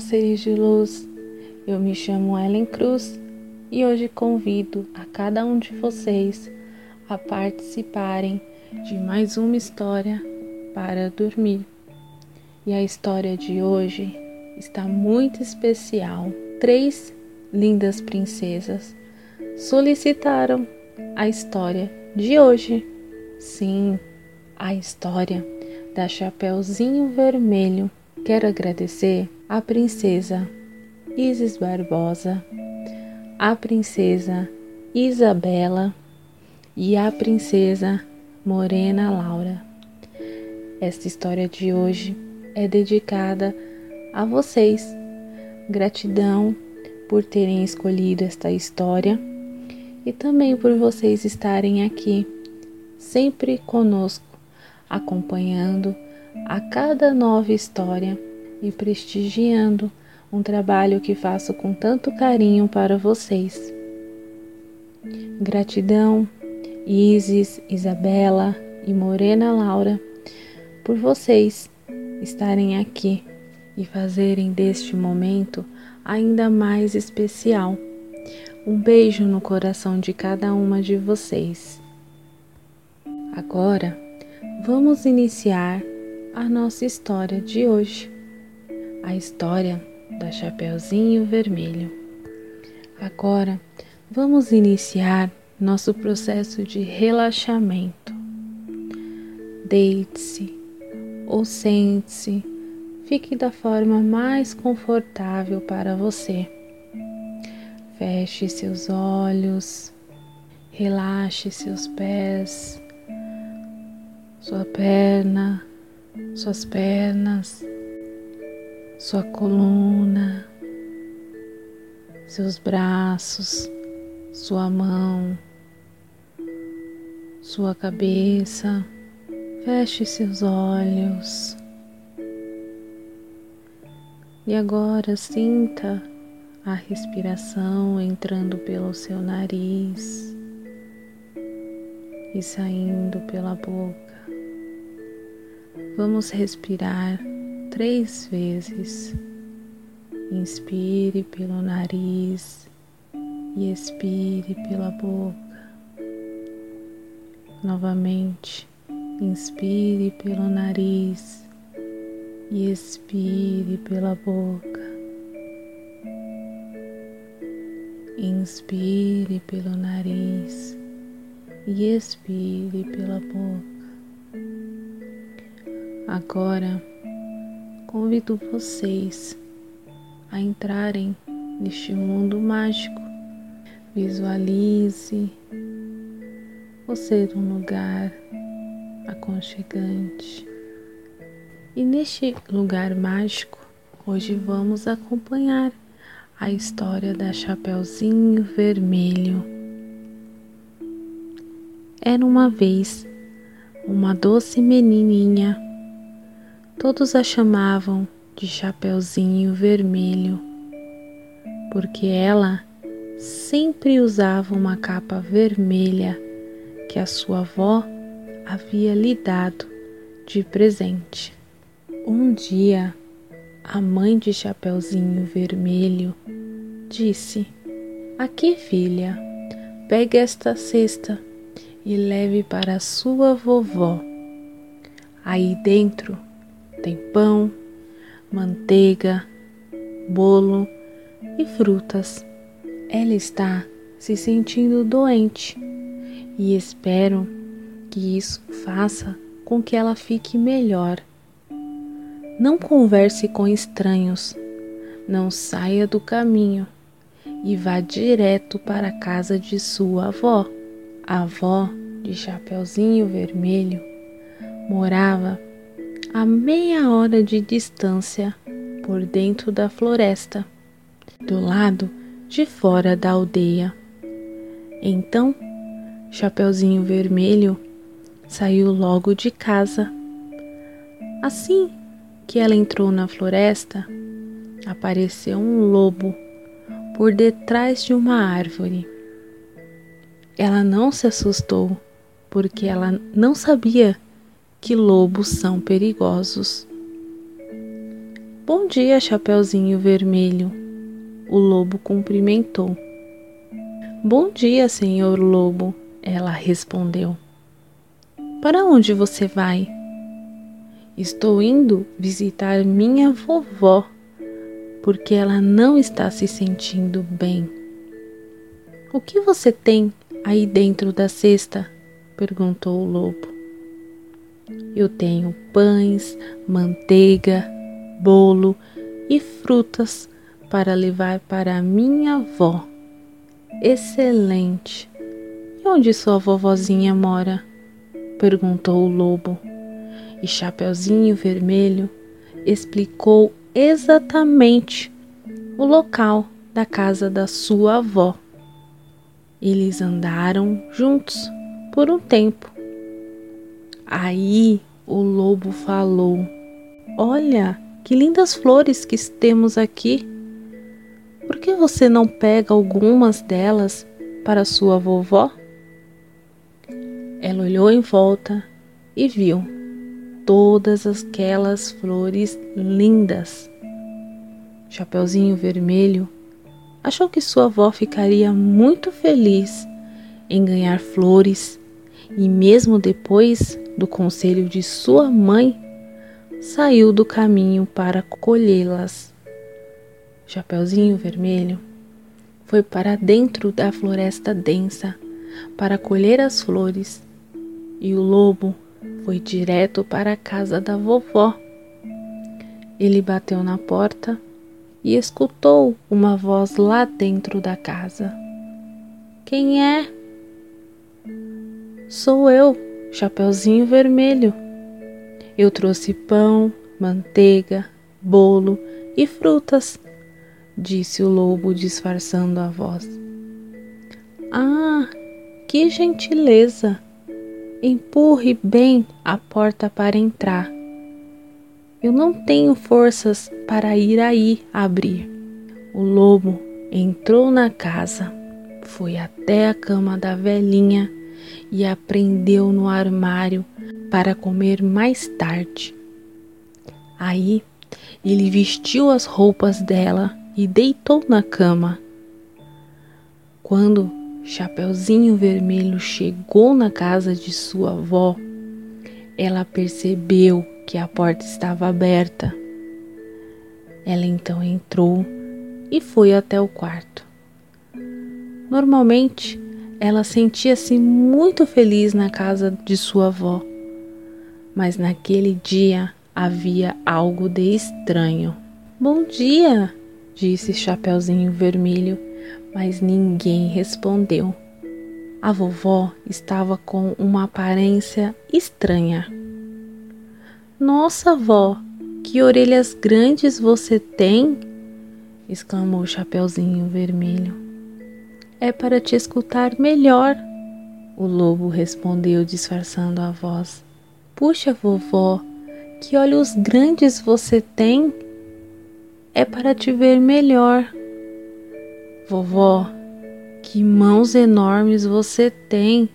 Seres de luz. Eu me chamo Ellen Cruz e hoje convido a cada um de vocês a participarem de mais uma história para dormir. E a história de hoje está muito especial. Três lindas princesas solicitaram a história de hoje. Sim, a história da Chapeuzinho Vermelho. Quero agradecer a princesa Isis Barbosa, a princesa Isabela e a princesa Morena Laura. Esta história de hoje é dedicada a vocês. Gratidão por terem escolhido esta história e também por vocês estarem aqui, sempre conosco, acompanhando a cada nova história e prestigiando um trabalho que faço com tanto carinho para vocês. Gratidão, Isis, Isabela e Morena Laura, por vocês estarem aqui e fazerem deste momento ainda mais especial. Um beijo no coração de cada uma de vocês. Agora, vamos iniciar a nossa história de hoje, a história da Chapeuzinho Vermelho. Agora, vamos iniciar nosso processo de relaxamento. Deite-se ou sente-se, fique da forma mais confortável para você. Feche seus olhos, relaxe seus pés, sua perna, suas pernas, sua coluna, seus braços, sua mão, sua cabeça. Feche seus olhos. E agora sinta a respiração entrando pelo seu nariz e saindo pela boca. Vamos respirar três vezes. Inspire pelo nariz e expire pela boca. Novamente, inspire pelo nariz e expire pela boca. Inspire pelo nariz e expire pela boca. Agora convido vocês a entrarem neste mundo mágico. Visualize você num lugar aconchegante. E neste lugar mágico, hoje vamos acompanhar a história da Chapeuzinho Vermelho. Era uma vez uma doce menininha Todos a chamavam de Chapeuzinho Vermelho, porque ela sempre usava uma capa vermelha que a sua avó havia lhe dado de presente. Um dia, a mãe de Chapeuzinho Vermelho disse: Aqui, filha, pegue esta cesta e leve para sua vovó. Aí dentro tem pão, manteiga, bolo e frutas. Ela está se sentindo doente e espero que isso faça com que ela fique melhor. Não converse com estranhos, não saia do caminho e vá direto para a casa de sua avó. A avó de Chapeuzinho Vermelho morava a meia hora de distância por dentro da floresta, do lado de fora da aldeia. Então, Chapeuzinho Vermelho saiu logo de casa. Assim que ela entrou na floresta, apareceu um lobo por detrás de uma árvore. Ela não se assustou, porque ela não sabia que lobos são perigosos. Bom dia, Chapeuzinho Vermelho. O lobo cumprimentou. Bom dia, senhor lobo, ela respondeu. Para onde você vai? Estou indo visitar minha vovó, porque ela não está se sentindo bem. O que você tem aí dentro da cesta? perguntou o lobo. Eu tenho pães, manteiga, bolo e frutas para levar para minha avó. Excelente! E onde sua vovozinha mora? perguntou o lobo. E Chapeuzinho Vermelho explicou exatamente o local da casa da sua avó. Eles andaram juntos por um tempo. Aí o lobo falou: Olha, que lindas flores que temos aqui. Por que você não pega algumas delas para sua vovó? Ela olhou em volta e viu todas aquelas flores lindas. Chapeuzinho Vermelho achou que sua avó ficaria muito feliz em ganhar flores e, mesmo depois do conselho de sua mãe, saiu do caminho para colhê-las. Chapeuzinho Vermelho foi para dentro da floresta densa para colher as flores e o lobo foi direto para a casa da vovó. Ele bateu na porta e escutou uma voz lá dentro da casa. Quem é? Sou eu, Chapeuzinho Vermelho. Eu trouxe pão, manteiga, bolo e frutas, disse o lobo disfarçando a voz. Ah, que gentileza! Empurre bem a porta para entrar. Eu não tenho forças para ir aí abrir. O lobo entrou na casa, foi até a cama da velhinha e a prendeu no armário para comer mais tarde. Aí ele vestiu as roupas dela e deitou na cama. Quando Chapeuzinho Vermelho chegou na casa de sua avó, ela percebeu que a porta estava aberta. Ela então entrou e foi até o quarto. Normalmente, ela sentia-se muito feliz na casa de sua avó mas naquele dia havia algo de estranho. Bom dia, disse Chapeuzinho Vermelho, mas ninguém respondeu. A vovó estava com uma aparência estranha. Nossa, vó, que orelhas grandes você tem! exclamou Chapeuzinho Vermelho. É para te escutar melhor, o lobo respondeu, disfarçando a voz. Puxa, vovó, que olhos grandes você tem! É para te ver melhor. Vovó, que mãos enormes você tem!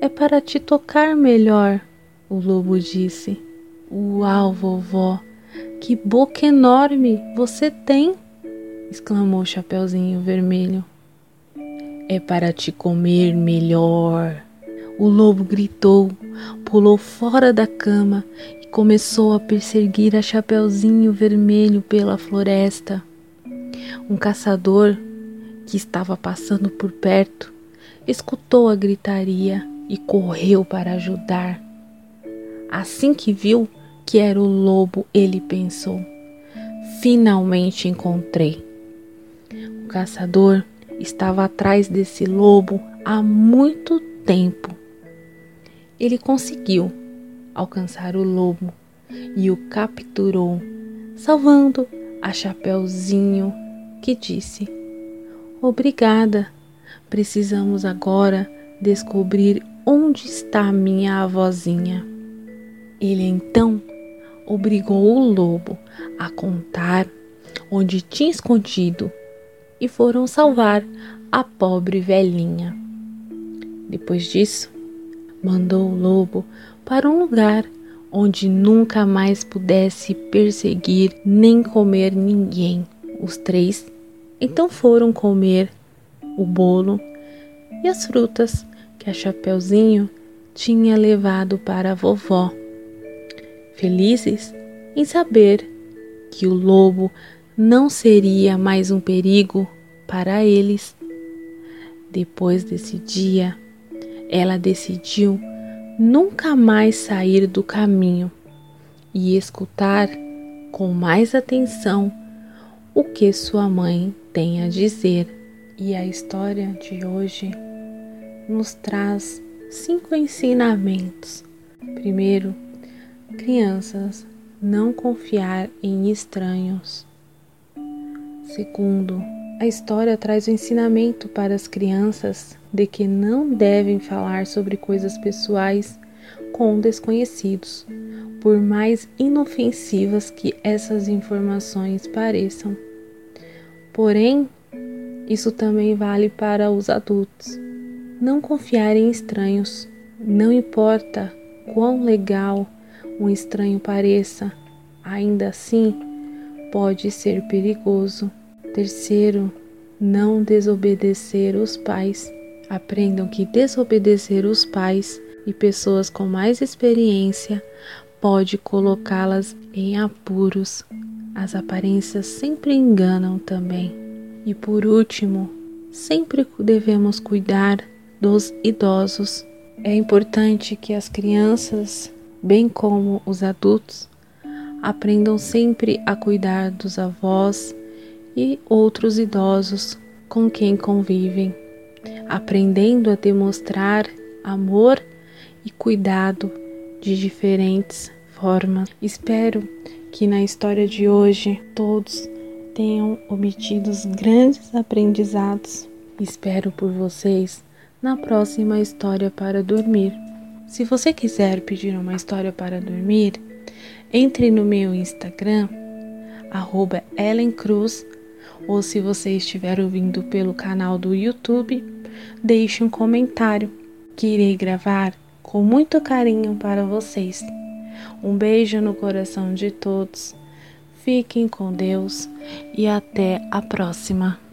É para te tocar melhor, o lobo disse. Uau, vovó, que boca enorme você tem! exclamou Chapeuzinho Vermelho. É para te comer melhor. O lobo gritou, pulou fora da cama e começou a perseguir a Chapeuzinho Vermelho pela floresta. Um caçador que estava passando por perto escutou a gritaria e correu para ajudar. Assim que viu que era o lobo, ele pensou: finalmente encontrei. O caçador estava atrás desse lobo há muito tempo ele conseguiu alcançar o lobo e o capturou, salvando a Chapeuzinho, que disse: Obrigada, precisamos agora descobrir onde está minha avózinha. Ele então obrigou o lobo a contar onde tinha escondido e foram salvar a pobre velhinha. Depois disso, mandou o lobo para um lugar onde nunca mais pudesse perseguir nem comer ninguém. Os três então foram comer o bolo e as frutas que a Chapeuzinho tinha levado para a vovó. Felizes em saber que o lobo não seria mais um perigo para eles. Depois desse dia, ela decidiu nunca mais sair do caminho e escutar com mais atenção o que sua mãe tem a dizer. E a história de hoje nos traz cinco ensinamentos. Primeiro, crianças, não confiar em estranhos. Segundo, a história traz o ensinamento para as crianças de que não devem falar sobre coisas pessoais com desconhecidos, por mais inofensivas que essas informações pareçam. Porém, isso também vale para os adultos. Não confiar em estranhos, não importa quão legal um estranho pareça, ainda assim pode ser perigoso. Terceiro, não desobedecer os pais. Aprendam que desobedecer os pais e pessoas com mais experiência pode colocá-las em apuros. As aparências sempre enganam também. E por último, sempre devemos cuidar dos idosos. É importante que as crianças, bem como os adultos, aprendam sempre a cuidar dos avós e outros idosos com quem convivem, aprendendo a demonstrar amor e cuidado de diferentes formas. Espero que na história de hoje todos tenham obtido grandes aprendizados. Espero por vocês na próxima história para dormir. Se você quiser pedir uma história para dormir, entre no meu Instagram, arroba Ellen Cruz ou se você estiver ouvindo pelo canal do YouTube, deixe um comentário que irei gravar com muito carinho para vocês. Um beijo no coração de todos. Fiquem com Deus e até a próxima.